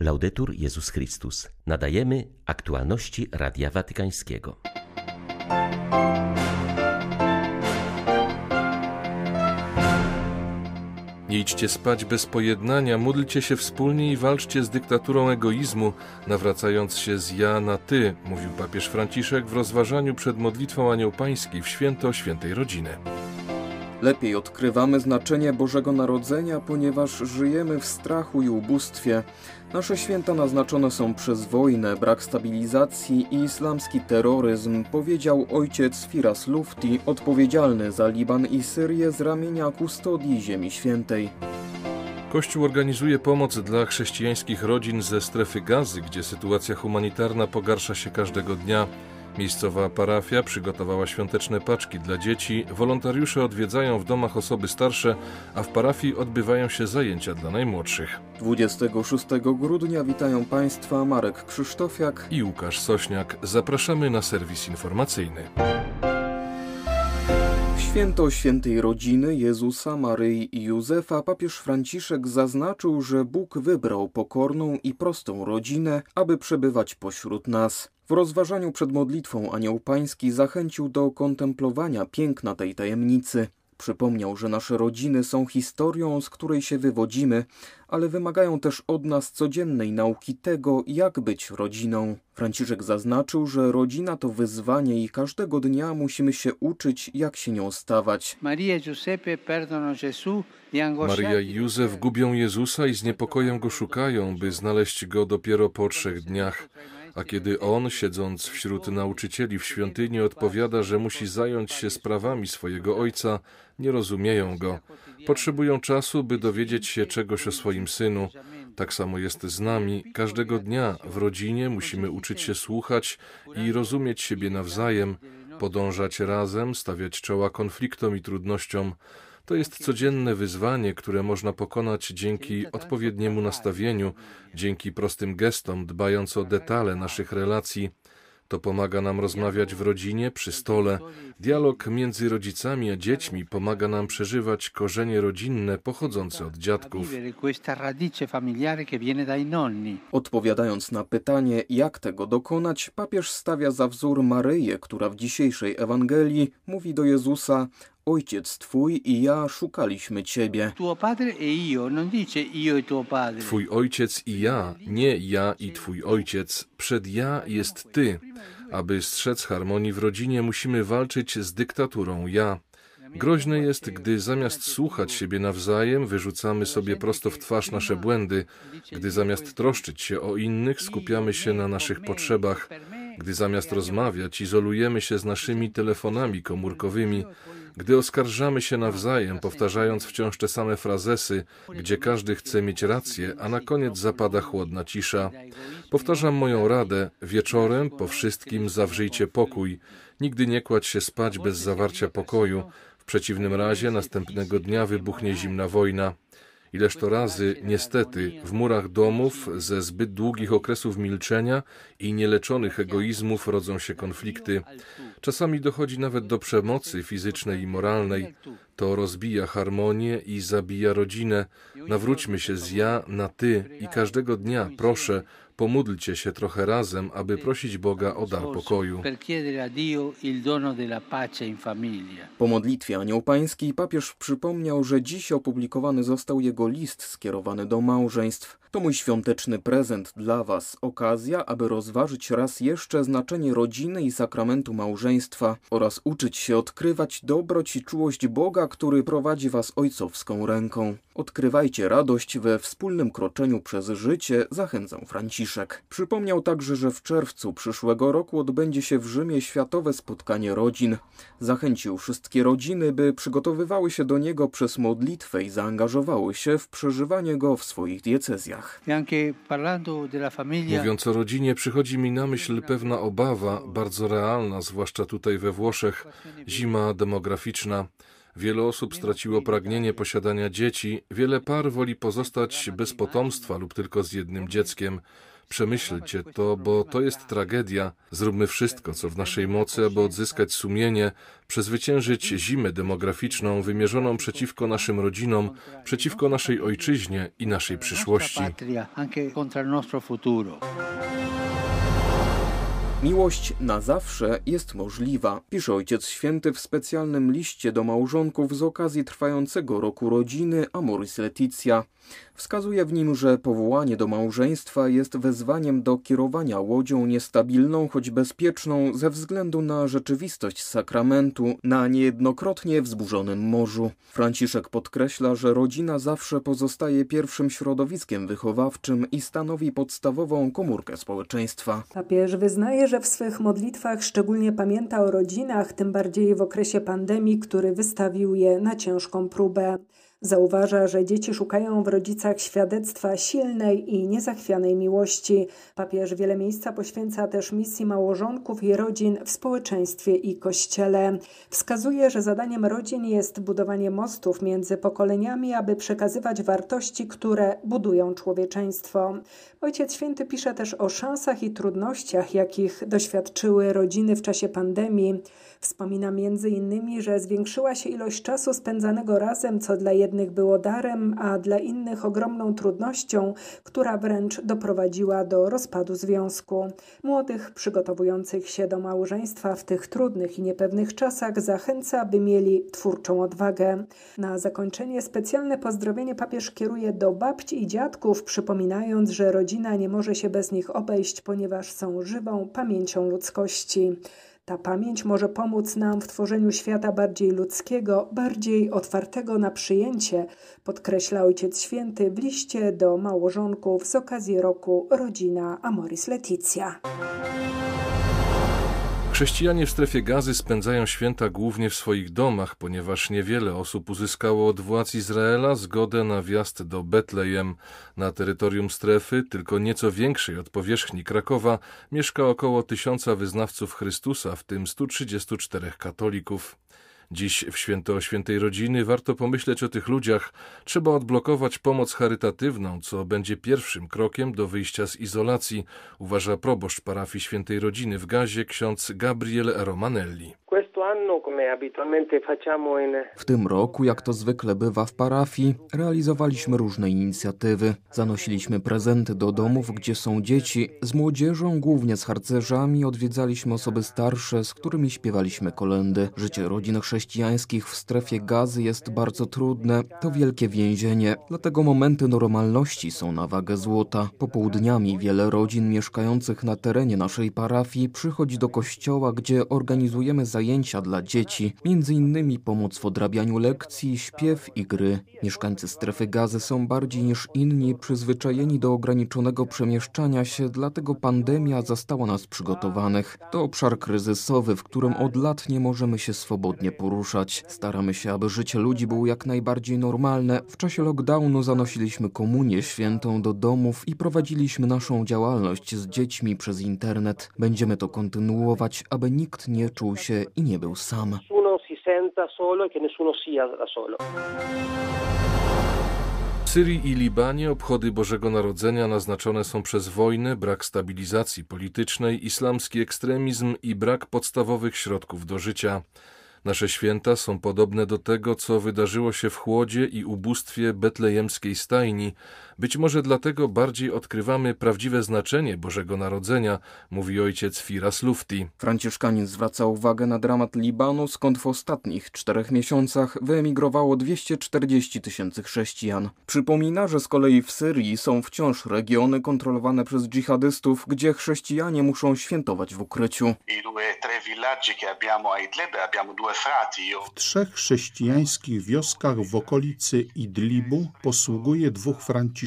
Laudetur Jezus Chrystus. Nadajemy aktualności Radia Watykańskiego. Nie idźcie spać bez pojednania, módlcie się wspólnie i walczcie z dyktaturą egoizmu, nawracając się z ja na ty, mówił papież Franciszek w rozważaniu przed modlitwą Anioł Pański w święto świętej rodziny. Lepiej odkrywamy znaczenie Bożego Narodzenia, ponieważ żyjemy w strachu i ubóstwie. Nasze święta naznaczone są przez wojnę, brak stabilizacji i islamski terroryzm, powiedział ojciec Firas Lufti, odpowiedzialny za Liban i Syrię z ramienia kustodii Ziemi Świętej. Kościół organizuje pomoc dla chrześcijańskich rodzin ze strefy gazy, gdzie sytuacja humanitarna pogarsza się każdego dnia. Miejscowa parafia przygotowała świąteczne paczki dla dzieci, wolontariusze odwiedzają w domach osoby starsze, a w parafii odbywają się zajęcia dla najmłodszych. 26 grudnia witają Państwa Marek Krzysztofiak i Łukasz Sośniak. Zapraszamy na serwis informacyjny. Święto świętej rodziny Jezusa, Maryi i Józefa papież Franciszek zaznaczył, że Bóg wybrał pokorną i prostą rodzinę, aby przebywać pośród nas. W rozważaniu przed modlitwą Anioł Pański zachęcił do kontemplowania piękna tej tajemnicy. Przypomniał, że nasze rodziny są historią, z której się wywodzimy, ale wymagają też od nas codziennej nauki tego, jak być rodziną. Franciszek zaznaczył, że rodzina to wyzwanie i każdego dnia musimy się uczyć, jak się nią stawać. Maria i Józef gubią Jezusa i z niepokojem go szukają, by znaleźć go dopiero po trzech dniach. A kiedy on, siedząc wśród nauczycieli w świątyni, odpowiada, że musi zająć się sprawami swojego ojca, nie rozumieją go. Potrzebują czasu, by dowiedzieć się czegoś o swoim synu. Tak samo jest z nami. Każdego dnia w rodzinie musimy uczyć się słuchać i rozumieć siebie nawzajem, podążać razem, stawiać czoła konfliktom i trudnościom. To jest codzienne wyzwanie, które można pokonać dzięki odpowiedniemu nastawieniu, dzięki prostym gestom, dbając o detale naszych relacji. To pomaga nam rozmawiać w rodzinie, przy stole. Dialog między rodzicami a dziećmi pomaga nam przeżywać korzenie rodzinne pochodzące od dziadków. Odpowiadając na pytanie, jak tego dokonać, papież stawia za wzór Maryję, która w dzisiejszej Ewangelii mówi do Jezusa: Ojciec Twój i ja szukaliśmy Ciebie. Twój ojciec i ja, nie ja i Twój ojciec. Przed ja jest Ty. Aby strzec harmonii w rodzinie, musimy walczyć z dyktaturą ja. Groźne jest, gdy zamiast słuchać siebie nawzajem, wyrzucamy sobie prosto w twarz nasze błędy, gdy zamiast troszczyć się o innych, skupiamy się na naszych potrzebach, gdy zamiast rozmawiać, izolujemy się z naszymi telefonami komórkowymi, gdy oskarżamy się nawzajem, powtarzając wciąż te same frazesy, gdzie każdy chce mieć rację, a na koniec zapada chłodna cisza. Powtarzam moją radę: wieczorem po wszystkim zawrzyjcie pokój. Nigdy nie kładź się spać bez zawarcia pokoju. W przeciwnym razie następnego dnia wybuchnie zimna wojna. Ileż to razy, niestety, w murach domów ze zbyt długich okresów milczenia i nieleczonych egoizmów rodzą się konflikty. Czasami dochodzi nawet do przemocy fizycznej i moralnej. To rozbija harmonię i zabija rodzinę. Nawróćmy się z ja na ty i każdego dnia, proszę, pomódlcie się trochę razem, aby prosić Boga o dar pokoju. Po modlitwie Anioł Pański papież przypomniał, że dziś opublikowany został jego list skierowany do małżeństw. To mój świąteczny prezent dla Was, okazja, aby rozważyć raz jeszcze znaczenie rodziny i sakramentu małżeństwa oraz uczyć się odkrywać dobroć i czułość Boga, który prowadzi Was ojcowską ręką. Odkrywajcie radość we wspólnym kroczeniu przez życie, zachęcał Franciszek. Przypomniał także, że w czerwcu przyszłego roku odbędzie się w Rzymie Światowe Spotkanie Rodzin. Zachęcił wszystkie rodziny, by przygotowywały się do niego przez modlitwę i zaangażowały się w przeżywanie go w swoich diecezjach. Mówiąc o rodzinie, przychodzi mi na myśl pewna obawa, bardzo realna, zwłaszcza tutaj we Włoszech, zima demograficzna. Wiele osób straciło pragnienie posiadania dzieci, wiele par woli pozostać bez potomstwa lub tylko z jednym dzieckiem. Przemyślcie to, bo to jest tragedia. Zróbmy wszystko, co w naszej mocy, aby odzyskać sumienie, przezwyciężyć zimę demograficzną wymierzoną przeciwko naszym rodzinom, przeciwko naszej ojczyźnie i naszej przyszłości. Miłość na zawsze jest możliwa, pisze Ojciec Święty w specjalnym liście do małżonków z okazji trwającego roku rodziny Amoris Leticia. Wskazuje w nim, że powołanie do małżeństwa jest wezwaniem do kierowania łodzią niestabilną, choć bezpieczną ze względu na rzeczywistość sakramentu na niejednokrotnie wzburzonym morzu. Franciszek podkreśla, że rodzina zawsze pozostaje pierwszym środowiskiem wychowawczym i stanowi podstawową komórkę społeczeństwa. Papież wyznaje, że w swych modlitwach szczególnie pamięta o rodzinach, tym bardziej w okresie pandemii, który wystawił je na ciężką próbę. Zauważa, że dzieci szukają w rodzicach świadectwa silnej i niezachwianej miłości. Papież wiele miejsca poświęca też misji małżonków i rodzin w społeczeństwie i kościele. Wskazuje, że zadaniem rodzin jest budowanie mostów między pokoleniami, aby przekazywać wartości, które budują człowieczeństwo. Ojciec Święty pisze też o szansach i trudnościach, jakich doświadczyły rodziny w czasie pandemii. Wspomina między innymi, że zwiększyła się ilość czasu spędzanego razem, co dla jednych było darem, a dla innych ogromną trudnością, która wręcz doprowadziła do rozpadu związku. Młodych przygotowujących się do małżeństwa w tych trudnych i niepewnych czasach zachęca, by mieli twórczą odwagę. Na zakończenie specjalne pozdrowienie papież kieruje do babci i dziadków, przypominając, że rodzina nie może się bez nich obejść, ponieważ są żywą pamięcią ludzkości. Ta pamięć może pomóc nam w tworzeniu świata bardziej ludzkiego, bardziej otwartego na przyjęcie, podkreśla Ojciec Święty w liście do małżonków z okazji roku Rodzina Amoris Leticia. Chrześcijanie w strefie gazy spędzają święta głównie w swoich domach, ponieważ niewiele osób uzyskało od władz Izraela zgodę na wjazd do Betlejem. Na terytorium strefy, tylko nieco większej od powierzchni Krakowa, mieszka około tysiąca wyznawców Chrystusa, w tym 134 katolików. Dziś w święto świętej rodziny warto pomyśleć o tych ludziach. Trzeba odblokować pomoc charytatywną, co będzie pierwszym krokiem do wyjścia z izolacji, uważa proboszcz parafii świętej rodziny w Gazie ksiądz Gabriel Romanelli. W tym roku, jak to zwykle bywa w parafii, realizowaliśmy różne inicjatywy. Zanosiliśmy prezenty do domów, gdzie są dzieci. Z młodzieżą, głównie z harcerzami, odwiedzaliśmy osoby starsze, z którymi śpiewaliśmy kolendy. Życie rodzin chrześcijańskich w strefie gazy jest bardzo trudne. To wielkie więzienie, dlatego momenty normalności są na wagę złota. Popołudniami wiele rodzin mieszkających na terenie naszej parafii przychodzi do kościoła, gdzie organizujemy zajęcia dla dzieci, innymi pomoc w odrabianiu lekcji, śpiew i gry. Mieszkańcy strefy gazy są bardziej niż inni przyzwyczajeni do ograniczonego przemieszczania się, dlatego pandemia zastała nas przygotowanych. To obszar kryzysowy, w którym od lat nie możemy się swobodnie poruszać. Staramy się, aby życie ludzi było jak najbardziej normalne. W czasie lockdownu zanosiliśmy komunię świętą do domów i prowadziliśmy naszą działalność z dziećmi przez internet. Będziemy to kontynuować, aby nikt nie czuł się i nie był sam. W Syrii i Libanie obchody Bożego Narodzenia naznaczone są przez wojnę, brak stabilizacji politycznej, islamski ekstremizm i brak podstawowych środków do życia. Nasze święta są podobne do tego, co wydarzyło się w chłodzie i ubóstwie betlejemskiej stajni. Być może dlatego bardziej odkrywamy prawdziwe znaczenie Bożego Narodzenia, mówi ojciec Firas Lufti. Franciszkanin zwraca uwagę na dramat Libanu, skąd w ostatnich czterech miesiącach wyemigrowało 240 tysięcy chrześcijan. Przypomina, że z kolei w Syrii są wciąż regiony kontrolowane przez dżihadystów, gdzie chrześcijanie muszą świętować w ukryciu. W trzech chrześcijańskich wioskach w okolicy Idlibu posługuje dwóch franciszkanów.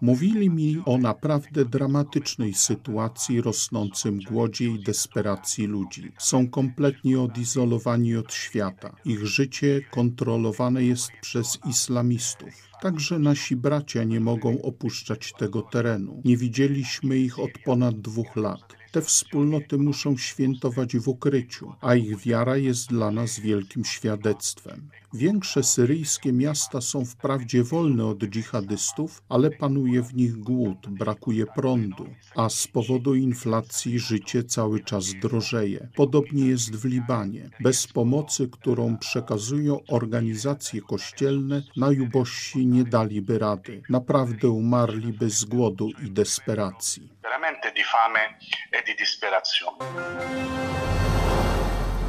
Mówili mi o naprawdę dramatycznej sytuacji, rosnącym głodzie i desperacji ludzi. Są kompletnie odizolowani od świata. Ich życie kontrolowane jest przez islamistów. Także nasi bracia nie mogą opuszczać tego terenu. Nie widzieliśmy ich od ponad dwóch lat. Te wspólnoty muszą świętować w ukryciu, a ich wiara jest dla nas wielkim świadectwem. Większe syryjskie miasta są wprawdzie wolne od dżihadystów, ale panuje w nich głód, brakuje prądu, a z powodu inflacji życie cały czas drożeje. Podobnie jest w Libanie. Bez pomocy, którą przekazują organizacje kościelne, najubożsi nie daliby rady. Naprawdę umarliby z głodu i desperacji. Veramente di fame e di disperazione.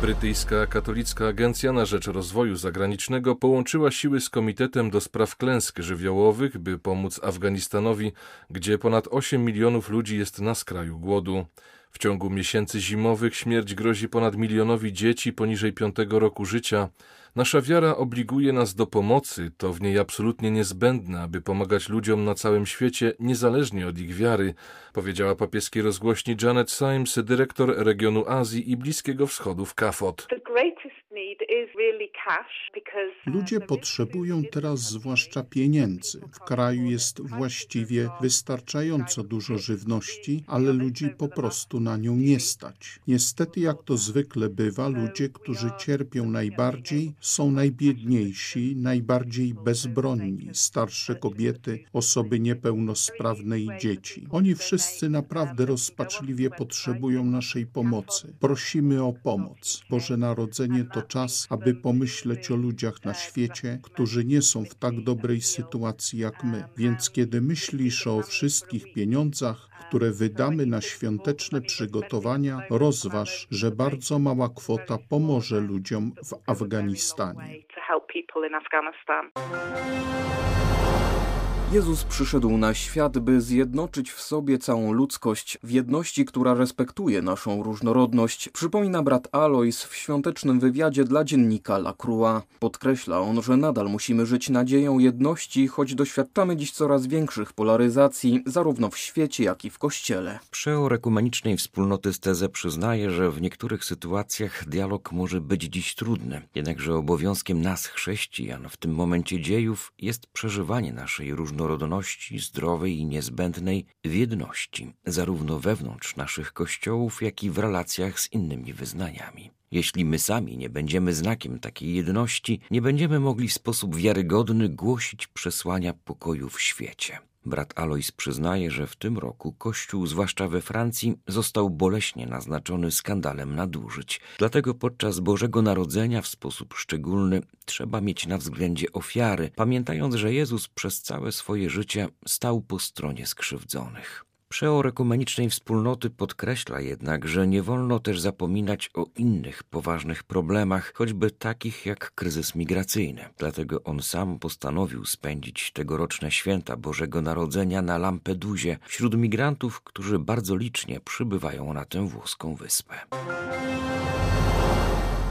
Brytyjska Katolicka Agencja na Rzecz Rozwoju Zagranicznego połączyła siły z Komitetem do Spraw Klęsk Żywiołowych, by pomóc Afganistanowi, gdzie ponad 8 milionów ludzi jest na skraju głodu. W ciągu miesięcy zimowych śmierć grozi ponad milionowi dzieci poniżej piątego roku życia. Nasza wiara obliguje nas do pomocy, to w niej absolutnie niezbędne, aby pomagać ludziom na całym świecie, niezależnie od ich wiary, powiedziała papieskiej rozgłośni Janet Symes, dyrektor regionu Azji i Bliskiego Wschodu w Kafot. Ludzie potrzebują teraz zwłaszcza pieniędzy. W kraju jest właściwie wystarczająco dużo żywności, ale ludzi po prostu na nią nie stać. Niestety, jak to zwykle bywa, ludzie, którzy cierpią najbardziej, są najbiedniejsi, najbardziej bezbronni, starsze kobiety, osoby niepełnosprawne i dzieci. Oni wszyscy naprawdę rozpaczliwie potrzebują naszej pomocy. Prosimy o pomoc. Boże Narodzenie to czas, aby pomyśleć o ludziach na świecie, którzy nie są w tak dobrej sytuacji jak my. Więc kiedy myślisz o wszystkich pieniądzach, które wydamy na świąteczne przygotowania, rozważ, że bardzo mała kwota pomoże ludziom w Afganistanie. Jezus przyszedł na świat, by zjednoczyć w sobie całą ludzkość w jedności, która respektuje naszą różnorodność, przypomina brat Alois w świątecznym wywiadzie dla dziennika La Croix. Podkreśla on, że nadal musimy żyć nadzieją jedności, choć doświadczamy dziś coraz większych polaryzacji, zarówno w świecie, jak i w Kościele. Przeor ekumenicznej wspólnoty Steze przyznaje, że w niektórych sytuacjach dialog może być dziś trudny, jednakże obowiązkiem nas, chrześcijan, w tym momencie dziejów jest przeżywanie naszej różnorodności różnorodności zdrowej i niezbędnej w jedności, zarówno wewnątrz naszych kościołów, jak i w relacjach z innymi wyznaniami. Jeśli my sami nie będziemy znakiem takiej jedności, nie będziemy mogli w sposób wiarygodny głosić przesłania pokoju w świecie. Brat Alois przyznaje, że w tym roku Kościół, zwłaszcza we Francji, został boleśnie naznaczony skandalem nadużyć. Dlatego podczas Bożego Narodzenia w sposób szczególny trzeba mieć na względzie ofiary, pamiętając, że Jezus przez całe swoje życie stał po stronie skrzywdzonych. Przeor ekumenicznej wspólnoty podkreśla jednak, że nie wolno też zapominać o innych poważnych problemach, choćby takich jak kryzys migracyjny. Dlatego on sam postanowił spędzić tegoroczne święta Bożego Narodzenia na Lampedusie wśród migrantów, którzy bardzo licznie przybywają na tę włoską wyspę.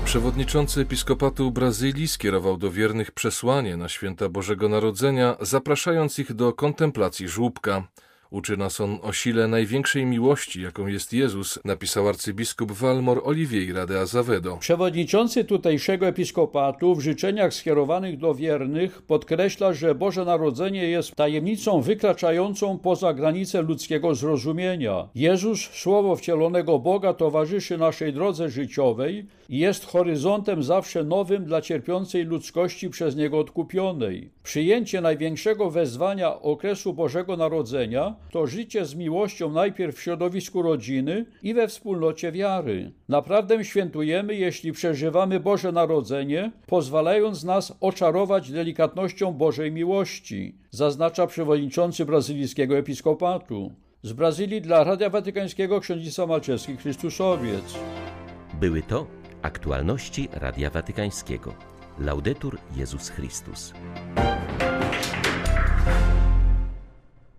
Przewodniczący Episkopatu Brazylii skierował do wiernych przesłanie na święta Bożego Narodzenia, zapraszając ich do kontemplacji żłóbka. Uczy nas on o sile największej miłości, jaką jest Jezus, napisał arcybiskup Walmor Oliveira de Azevedo. Przewodniczący tutejszego episkopatu w życzeniach skierowanych do wiernych podkreśla, że Boże Narodzenie jest tajemnicą wykraczającą poza granice ludzkiego zrozumienia. Jezus, słowo wcielonego Boga, towarzyszy naszej drodze życiowej i jest horyzontem zawsze nowym dla cierpiącej ludzkości przez Niego odkupionej. Przyjęcie największego wezwania okresu Bożego Narodzenia to życie z miłością najpierw w środowisku rodziny i we wspólnocie wiary. Naprawdę świętujemy, jeśli przeżywamy Boże Narodzenie, pozwalając nas oczarować delikatnością Bożej miłości, zaznacza przewodniczący brazylijskiego episkopatu. Z Brazylii dla Radia Watykańskiego księżyca Malczewski Chrystusowiec. Były to aktualności Radia Watykańskiego. Laudetur Jezus Chrystus.